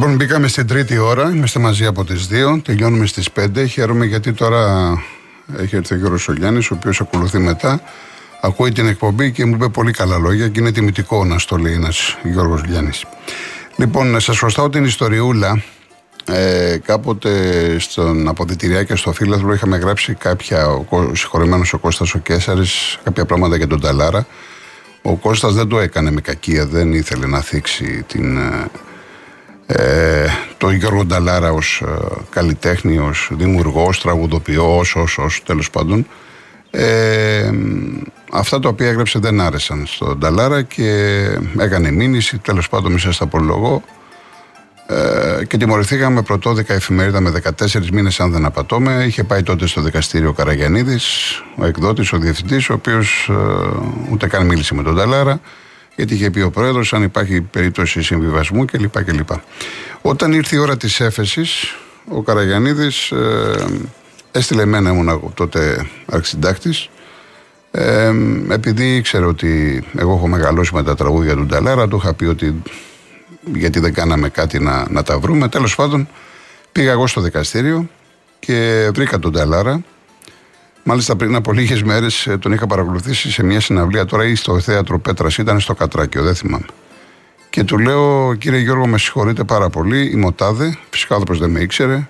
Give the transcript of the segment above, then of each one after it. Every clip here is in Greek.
Λοιπόν, μπήκαμε στην τρίτη ώρα. Είμαστε μαζί από τις 2. Τελειώνουμε στις 5. Χαίρομαι γιατί τώρα έχει έρθει ο Γιώργος Σολιάννη, ο οποίος ακολουθεί μετά. Ακούει την εκπομπή και μου είπε πολύ καλά λόγια και είναι τιμητικό να στο λέει ένα Γιώργος Λιάννη. Λοιπόν, σας χρωστάω την ιστοριούλα. Ε, κάποτε στον αποδητηριά και στο Φίλαθλο είχαμε γράψει κάποια, ο συγχωρεμένος ο Κώστας ο Κέσσαρης, κάποια πράγματα για τον Ταλάρα. Ο Κώστας δεν το έκανε με κακία, δεν ήθελε να θίξει την, ε, ε, τον Γιώργο Νταλάρα ως ε, καλλιτέχνη, ως δημιουργός, τραγουδοποιός, ως, ως τέλος πάντων. Ε, αυτά τα οποία έγραψε δεν άρεσαν στον Νταλάρα και έκανε μήνυση, τέλος πάντων μέσα στα απολογώ ε, και τιμωρηθήκαμε πρωτόδικα εφημερίδα με 14 μήνες αν δεν απατώμε. Είχε πάει τότε στο δικαστήριο ο Καραγιανίδης, ο εκδότης, ο διευθυντής, ο οποίος ε, ούτε καν μίλησε με τον Νταλάρα γιατί είχε πει ο πρόεδρος αν υπάρχει περίπτωση συμβιβασμού κλπ. κλπ. Όταν ήρθε η ώρα της έφεσης, ο Καραγιανίδης ε, έστειλε εμένα, ήμουν τότε αρχισυντάκτης. Ε, επειδή ήξερε ότι εγώ έχω μεγαλώσει με τα τραγούδια του Νταλάρα, του είχα πει ότι γιατί δεν κάναμε κάτι να, να τα βρούμε. Τέλος πάντων, πήγα εγώ στο δικαστήριο και βρήκα τον Νταλάρα Μάλιστα πριν από λίγες μέρες ε, τον είχα παρακολουθήσει σε μια συναυλία τώρα ή στο θέατρο Πέτρας, ήταν στο Κατράκιο, δεν θυμάμαι. Και του λέω, κύριε Γιώργο, με συγχωρείτε πάρα πολύ, είμαι ο Τάδε, φυσικά ο δεν με ήξερε.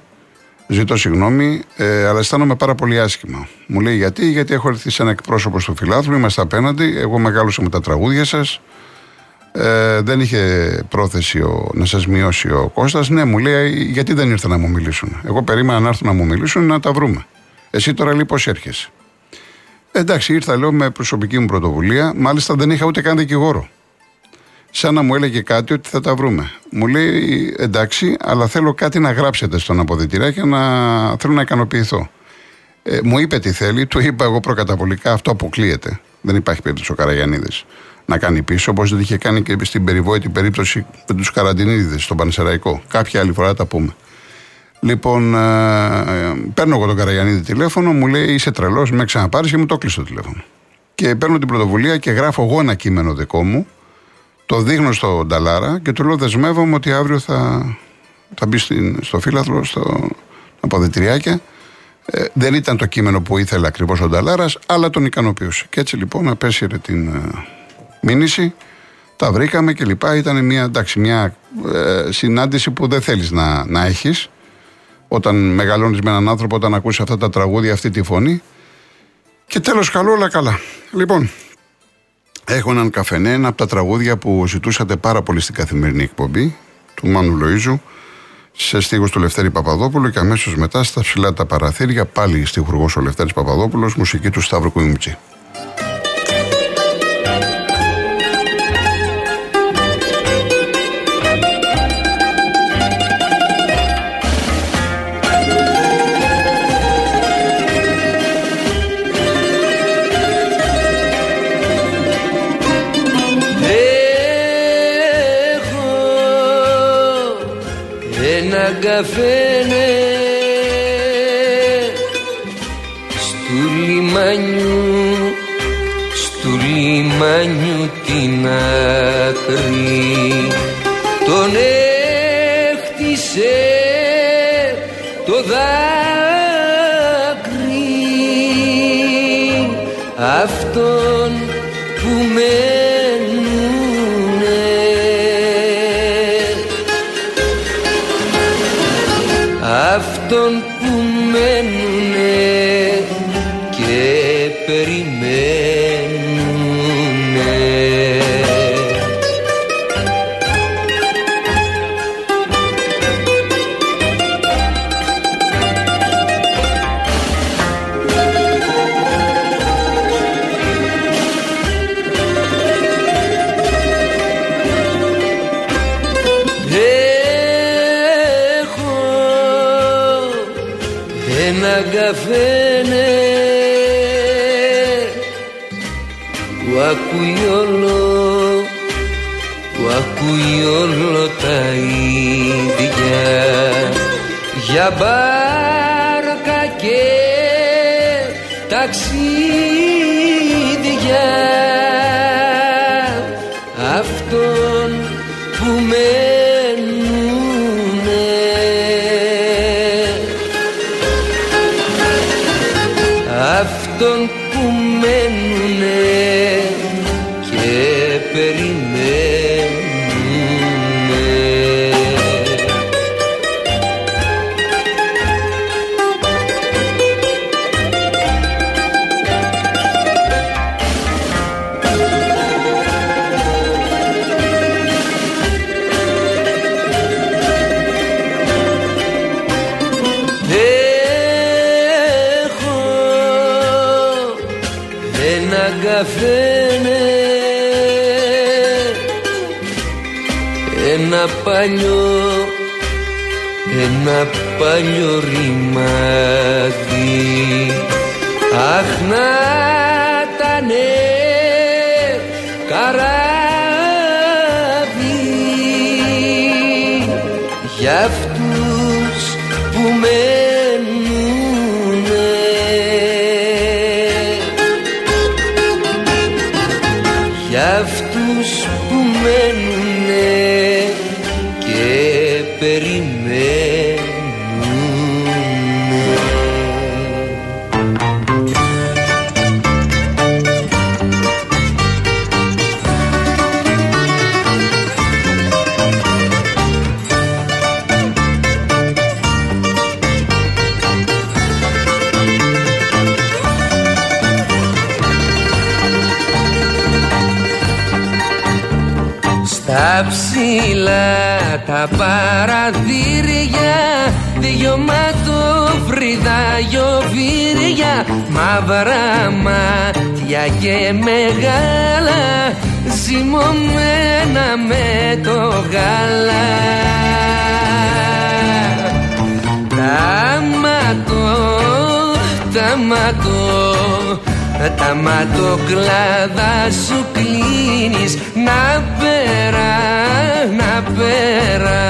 Ζητώ συγγνώμη, ε, αλλά αισθάνομαι πάρα πολύ άσχημα. Μου λέει γιατί, γιατί έχω έρθει σε ένα εκπρόσωπο του φιλάθλου, είμαστε απέναντι, εγώ μεγάλωσα με τα τραγούδια σας. Ε, δεν είχε πρόθεση ο, να σας μειώσει ο Κώστας. Ναι, μου λέει, γιατί δεν ήρθε να μου μιλήσουν. Εγώ περίμενα να έρθουν να μου μιλήσουν να τα βρούμε. Εσύ τώρα λέει πώς έρχεσαι; Εντάξει, ήρθα λέω με προσωπική μου πρωτοβουλία. Μάλιστα δεν είχα ούτε καν δικηγόρο. Σαν να μου έλεγε κάτι ότι θα τα βρούμε. Μου λέει εντάξει, αλλά θέλω κάτι να γράψετε στον αποδητηρά να θέλω να ικανοποιηθώ. Ε, μου είπε τι θέλει, του είπα εγώ προκαταβολικά, αυτό αποκλείεται. Δεν υπάρχει περίπτωση ο Καραγιανίδης να κάνει πίσω, όπως δεν είχε κάνει και στην περιβόητη περίπτωση με τους Καραντινίδε στον Πανεσαιραϊκό. Κάποια άλλη φορά τα πούμε. Λοιπόν, ε, παίρνω εγώ τον Καραγιανίδη τηλέφωνο, μου λέει είσαι τρελός, με ξαναπάρεις και μου το κλείσει το τηλέφωνο. Και παίρνω την πρωτοβουλία και γράφω εγώ ένα κείμενο δικό μου, το δείχνω στον Νταλάρα και του λέω δεσμεύομαι ότι αύριο θα, θα μπει στην, στο φύλαθλο, στο αποδετηριάκια. Ε, δεν ήταν το κείμενο που ήθελε ακριβώς ο Νταλάρας, αλλά τον ικανοποιούσε. Και έτσι λοιπόν απέσυρε την ε, μήνυση, τα βρήκαμε και λοιπά. Ήταν μια, εντάξει, μια ε, συνάντηση που δεν θέλεις να, να έχεις όταν μεγαλώνεις με έναν άνθρωπο, όταν ακούσει αυτά τα τραγούδια, αυτή τη φωνή. Και τέλος, καλό, όλα καλά. Λοιπόν, έχω έναν καφενέ, ένα από τα τραγούδια που ζητούσατε πάρα πολύ στην καθημερινή εκπομπή του Μάνου Λοίζου, σε στίχους του Λευτέρη Παπαδόπουλου και αμέσως μετά στα ψηλά τα παραθύρια, πάλι στιχουργός ο Λευτέρης Παπαδόπουλος, μουσική του Σταύρου Κουιμουτσί. καφένε στου λιμάνιου στου λιμάνιου την άκρη τον έχτισε το δάκρυ αυτόν αυτών αυτών που μένουνε. Αυτών ένα παλιό ένα παλιό ρημάδι. Αχ να τανε καράβι τα παραδύρια Δυο ματοφρυδά βύρια Μαύρα μάτια και μεγάλα Ζυμωμένα με το γάλα. Τα ματώ, τα ματώ τα ματοκλάδα σου κλείνεις. Να πέρα, να πέρα.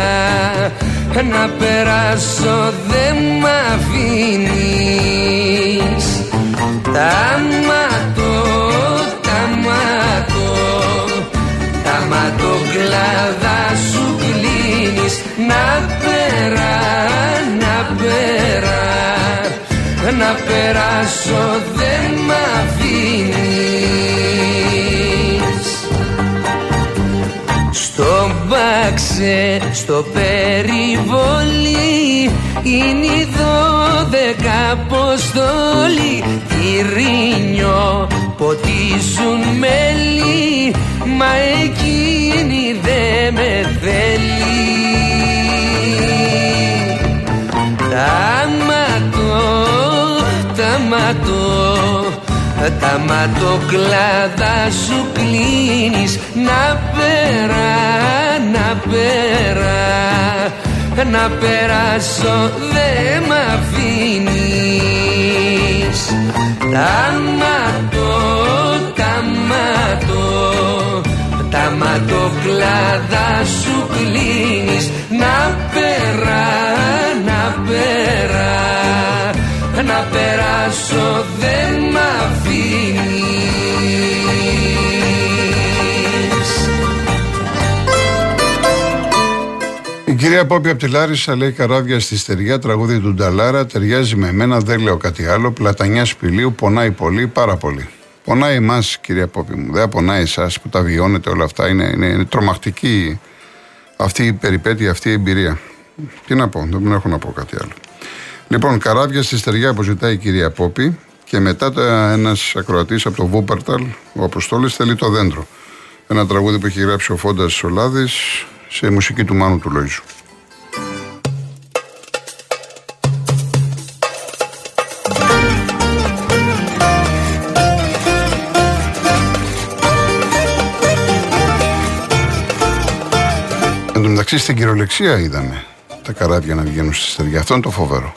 Να περάσω δεν μ' αφήνεις. Τα ματώ, τα ματώ τα ματοκλάδα σου κλείνεις. Να πέρα, να πέρα να περάσω δεν μ' αφήνεις. Στο μπάξε, στο περιβολί είναι η δώδεκα αποστολή Κυρίνιο ποτίζουν μέλι μα εκείνη δεν με θέλει ματώ τα ματοκλάδα σου κλείνεις. Να πέρα, να πέρα. Να περάσω δε μ' αφήνεις. Τα ματώ, τα ματώ. Τα ματοκλάδα σου κλείνεις. Να πέρα, κυρία Πόπη από τη Λάρισα λέει καράβια στη στεριά, τραγούδι του Νταλάρα, ταιριάζει με εμένα, δεν λέω κάτι άλλο. Πλατανιά σπηλίου, πονάει πολύ, πάρα πολύ. Πονάει εμάς, κυρία Πόπη μου, δεν πονάει εσάς που τα βιώνετε όλα αυτά. Είναι, είναι, είναι τρομακτική αυτή η περιπέτεια, αυτή η εμπειρία. Τι να πω, δεν έχω να πω κάτι άλλο. Λοιπόν, καράβια στη στεριά που ζητάει η κυρία Πόπη και μετά ένας ακροατής από το Βούπαρταλ, ο Αποστόλης, θέλει το δέντρο. Ένα τραγούδι που έχει γράψει ο Φόντας Σολάδης σε μουσική του Μάνου του Λόιζου. Μεταξύ στην κυριολεξία είδαμε τα καράβια να βγαίνουν στη στεριά. Αυτό είναι το φοβερό.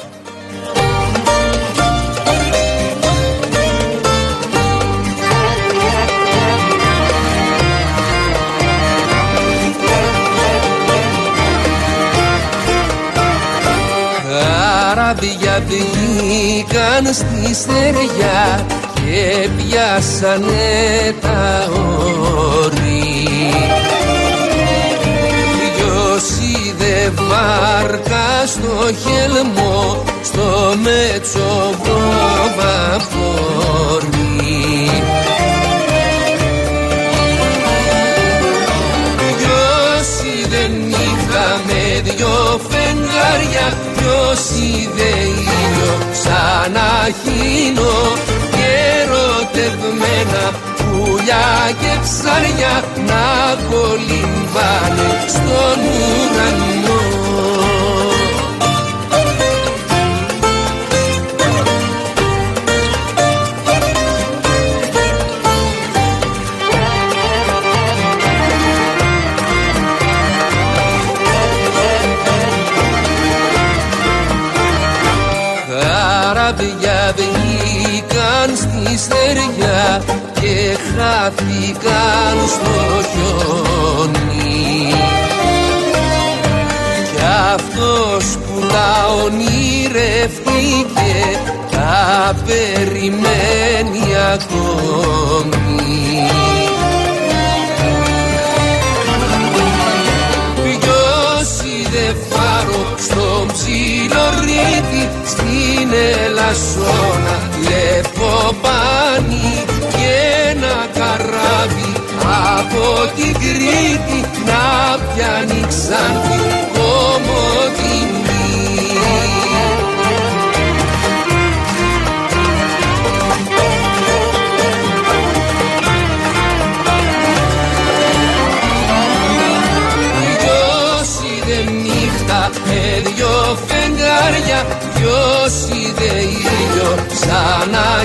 καράβια βγήκαν στη στεριά και πιάσανε τα βάρκα στο χελμό στο μετσοβρόβα φορμή Ποιος δεν είχαμε δυο φεγγάρια ποιος είδε ήλιο σαν να χύνω και ερωτευμένα πουλιά και ψάρια να κολυμβάνε στον ουρανό στη στεριά και χάθηκαν στο χιόνι. Κι αυτός που τα ονειρευτήκε τα περιμένει ακόμη. Ποιος είδε φάρο στον ψιλορίτη στην Ελασσόνα λεφοπάνη την Κρήτη να πιάνει ξάνθη κομμωτινή. Ποιος είδε νύχτα με δυο φεγγάρια Ποιος είδε ήλιο σαν να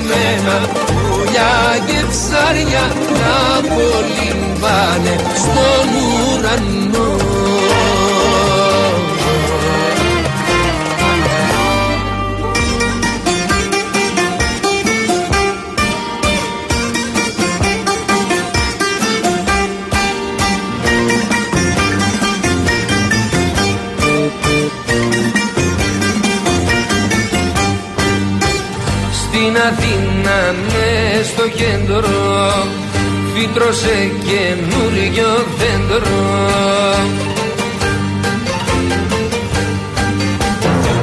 χύνω ερωτευμένα πουλιά και ψάρια να κολυμβάνε στον ουρανό. Στο κέντρο. Φύτρωσε καινούριο δέντρο.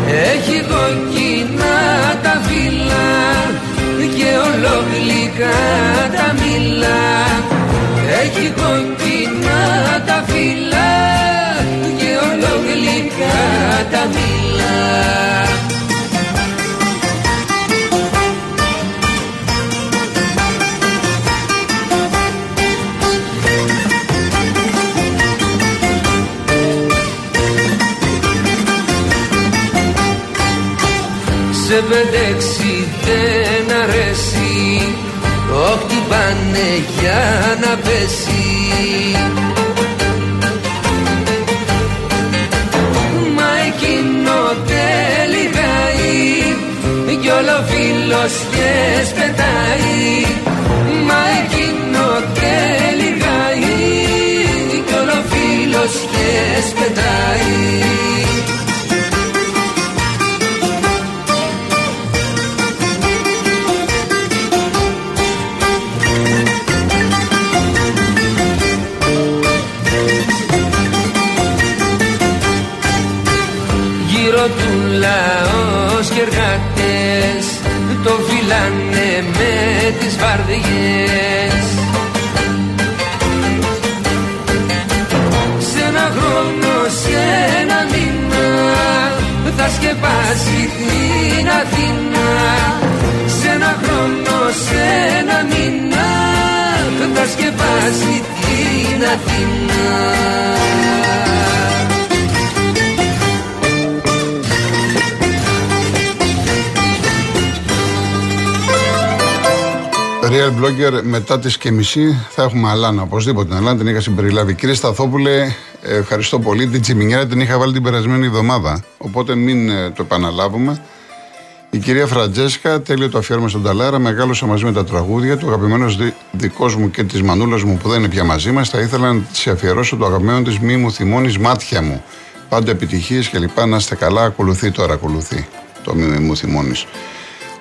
Έχει κοκκινά τα φύλλα και ολόγλυκα τα μήλα. Έχει κοκκινά τα φύλλα να πέσει Μα εκείνο τελικάει κι όλο φίλος και σπετάει Μα εκείνο τελικάει κι όλο φίλος και σπετάει θα σκεπάσει την Αθήνα Real Blogger μετά τις και μισή θα έχουμε Αλάνα. Οπωσδήποτε την Αλάνα την είχα συμπεριλάβει. Κύριε Σταθόπουλε, ευχαριστώ πολύ. Την Τσιμινιέρα την είχα βάλει την περασμένη εβδομάδα. Οπότε μην ε, το επαναλάβουμε. Η κυρία Φραντζέσκα, τέλειο το αφιέρωμα στον Ταλάρα, μεγάλωσα μαζί με τα τραγούδια του. Αγαπημένος δικός μου και της μανούλας μου που δεν είναι πια μαζί μας, θα ήθελα να της αφιερώσω το αγαπημένο της μη μου θυμώνεις μάτια μου. Πάντα επιτυχίες και λοιπά. Να είστε καλά. Ακολουθεί τώρα, ακολουθεί το μη μου θυμώνεις.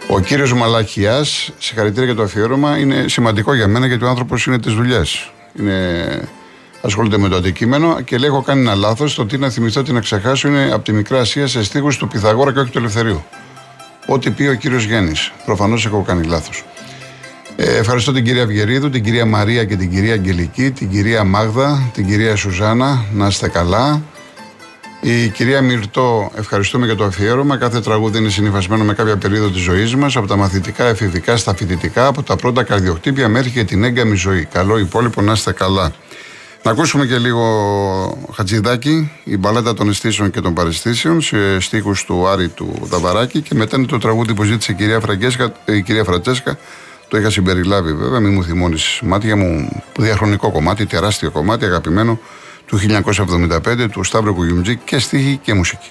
Ο κύριος Μαλακιά, συγχαρητήρια για το αφιέρωμα, είναι σημαντικό για μένα γιατί ο άνθρωπος είναι της δουλειάς. Είναι ασχολείται με το αντικείμενο και λέει: Έχω κάνει ένα λάθος. Το τι να θυμηθώ, τι να ξεχάσω είναι από τη Μικρά Ασία σε στίχους του Πυθαγόρα και όχι του Ελευθερίου. Ό,τι πει ο κύριος Γέννης. Προφανώς έχω κάνει λάθος. Ε, ευχαριστώ την κυρία Βιερίδου, την κυρία Μαρία και την κυρία Αγγελική, την κυρία Μάγδα, την κυρία Σουζάνα. Να είστε καλά. Η κυρία Μυρτό, ευχαριστούμε για το αφιέρωμα. Κάθε τραγούδι είναι συνηθισμένο με κάποια περίοδο της ζωής μας, από τα μαθητικά, εφηβικά στα φοιτητικά, από τα πρώτα καρδιοχτύπια μέχρι και την έγκαμη ζωή. Καλό υπόλοιπο, να είστε καλά. Να ακούσουμε και λίγο Χατζηδάκη, η μπαλάτα των αισθήσεων και των παρεστήσεων, σε στίχους του Άρη του Δαβαράκη και μετά είναι το τραγούδι που ζήτησε η κυρία, η κυρία Φραντσέσκα. Το είχα συμπεριλάβει βέβαια, μην μου θυμώνεις μάτια μου, διαχρονικό κομμάτι, τεράστιο κομμάτι, αγαπημένο του 1975 του Σταύρου Κουγιουμτζή και στίχη και μουσική.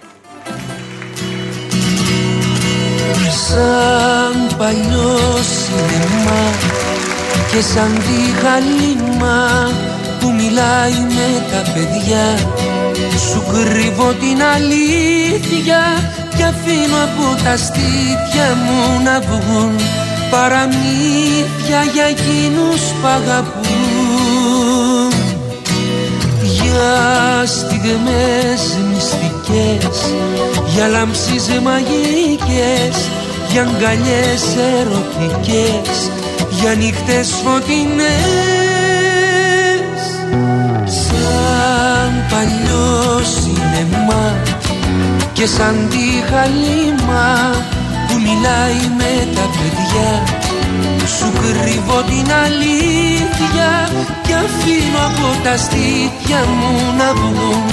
Σαν παλιό σινεμά και σαν τη χαλίμα που μιλάει με τα παιδιά. Σου κρύβω την αλήθεια και αφήνω από τα στήθια μου να βγουν παραμύθια για εκείνους που αγαπούν. Για στιγμές μυστικές για λάμψεις μαγικές για αγκαλιές ερωτικές για νύχτες φωτεινές παλιός σινεμά και σαν τη χαλίμα που μιλάει με τα παιδιά. Σου κρύβω την αλήθεια και αφήνω από τα στήθια μου να βγουν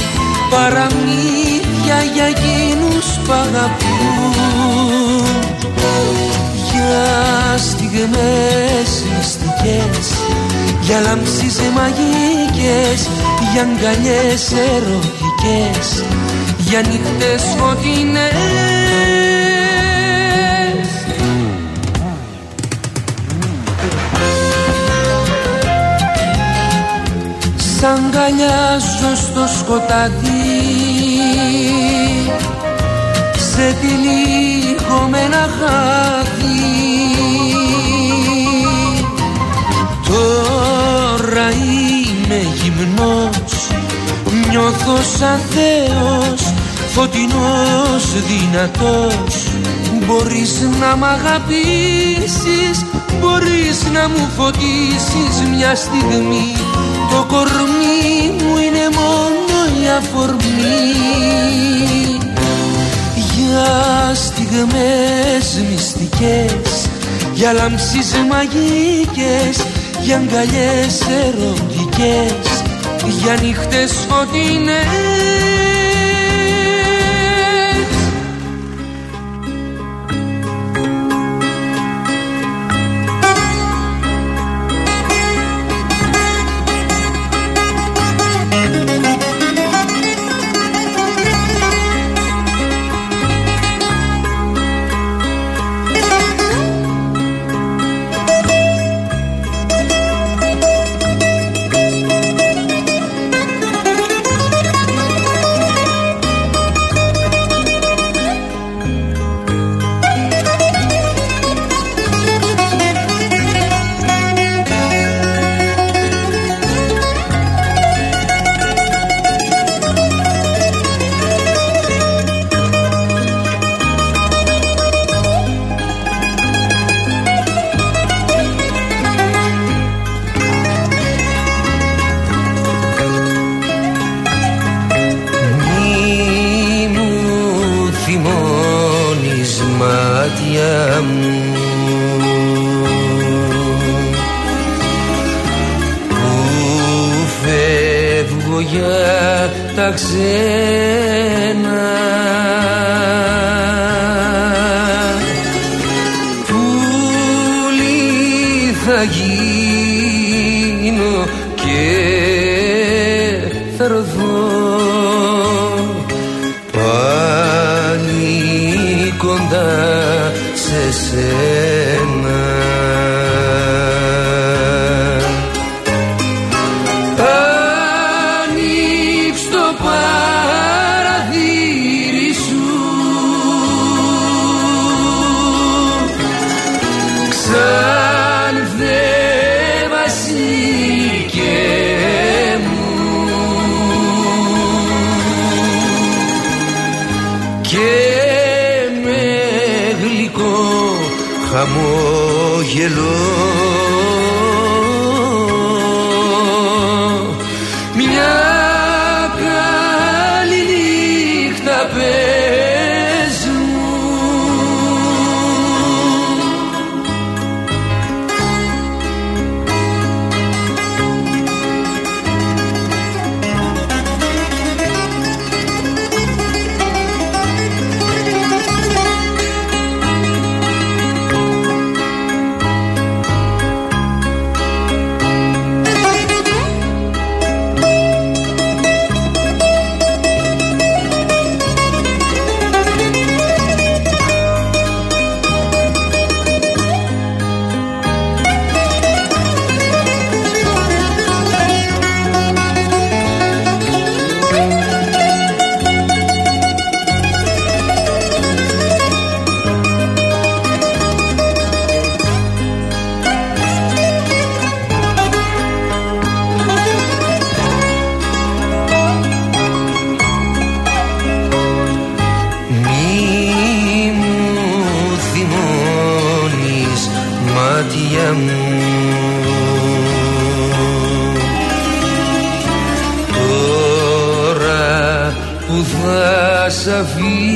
παραμύθια για εκείνους που αγαπούν. Για στιγμές μυστικές για λάμψεις μαγικές για αγκαλιές ερωτικές για νύχτες φωτεινές. Σ' αγκαλιάζω στο σκοτάδι Σε τυλίγω με ένα χάδι γυμνός Νιώθω σαν Θεός Φωτεινός δυνατός. Μπορείς να μ' αγαπήσεις Μπορείς να μου φωτίσεις μια στιγμή. Το κορμί μου είναι μόνο η αφορμή. Για στιγμές μυστικές Για λάμψεις μαγικές Για αγκαλιές ερωτικές Για νύχτες φωτεινές ξένα. Πουλί θα γίνω και θα ροδώ πάλι κοντά σε σένα χαμόγελο θα σ'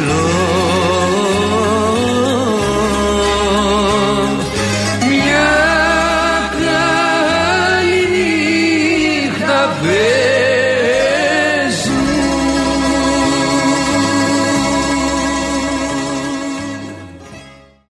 με γλυκό χαμόγελο